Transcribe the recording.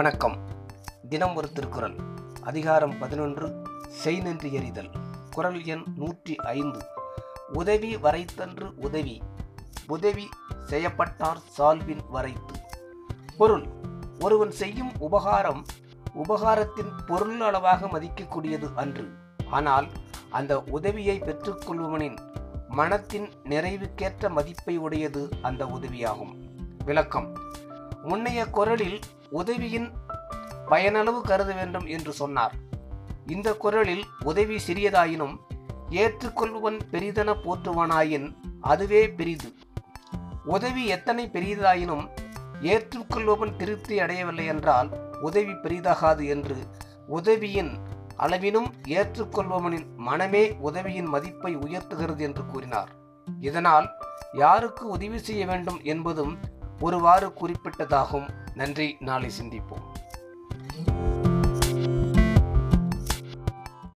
வணக்கம். தினம் ஒரு திருக்குறள். அதிகாரம் பதினொன்று செய் நன்றி எறிதல். குரல் எண் நூற்றி ஐந்து. உதவி வரைத்தன்று உதவி உதவி செய்யப்பட்டார் சால்வின் வரைத்து. பொருள் ஒருவன் செய்யும் உபகாரம் உபகாரத்தின் பொருள் அளவாக மதிக்கக்கூடியது அன்று. ஆனால் அந்த உதவியை பெற்றுக்கொள்பவனின் மனத்தின் நிறைவுக்கேற்ற மதிப்பை உடையது அந்த உதவியாகும். விளக்கம். முன்னைய குரலில் உதவியின் பயனளவு கருத வேண்டும் என்று சொன்னார். இந்த குரலில் உதவி சிறியதாயினும் ஏற்றுக்கொள்வன் பெரிதென போற்றுவனாயின் அதுவே பெரிது. உதவி எத்தனை பெரியதாயினும் ஏற்றுக்கொள்பவன் திருப்தி அடையவில்லை என்றால் உதவி பெரிதாகாது என்று உதவியின் அளவினும் ஏற்றுக்கொள்பவனின் மனமே உதவியின் மதிப்பை உயர்த்துகிறது என்று கூறினார். இதனால் யாருக்கு உதவி செய்ய வேண்டும் என்பதும் ஒருவாறு குறிப்பிட்டதாகும். நன்றி. நாளை சிந்திப்போம்.